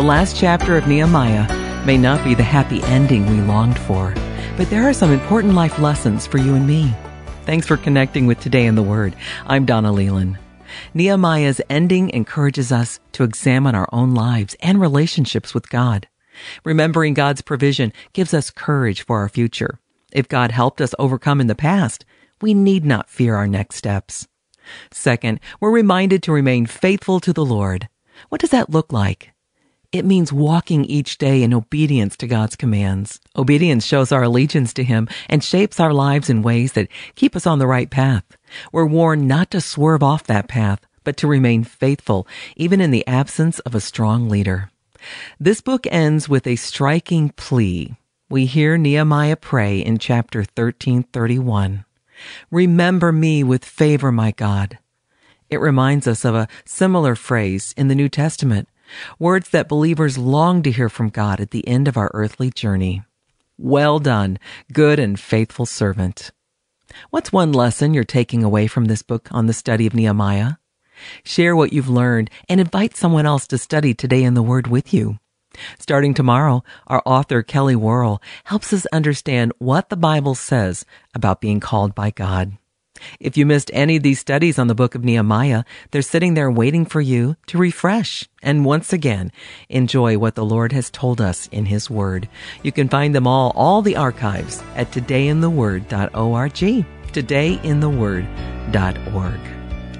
The last chapter of Nehemiah may not be the happy ending we longed for, but there are some important life lessons for you and me. Thanks for connecting with Today in the Word. I'm Donna Leland. Nehemiah's ending encourages us to examine our own lives and relationships with God. Remembering God's provision gives us courage for our future. If God helped us overcome in the past, we need not fear our next steps. Second, we're reminded to remain faithful to the Lord. What does that look like? It means walking each day in obedience to God's commands. Obedience shows our allegiance to Him and shapes our lives in ways that keep us on the right path. We're warned not to swerve off that path, but to remain faithful, even in the absence of a strong leader. This book ends with a striking plea. We hear Nehemiah pray in chapter 1331. Remember me with favor, my God. It reminds us of a similar phrase in the New Testament, words that believers long to hear from God at the end of our earthly journey. Well done, good and faithful servant. What's one lesson you're taking away from this book on the study of Nehemiah? Share what you've learned and invite someone else to study today in the Word with you. Starting tomorrow, our author Kelli Worrall helps us understand what the Bible says about being called by God. If you missed any of these studies on the book of Nehemiah, they're sitting there waiting for you to refresh and once again enjoy what the Lord has told us in His Word. You can find them all, all the archives at todayintheword.org. Todayintheword.org.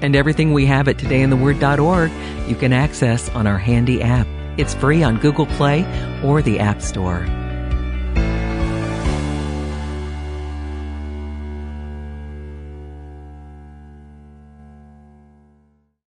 And everything we have at todayintheword.org you can access on our handy app. It's free on Google Play or the App Store.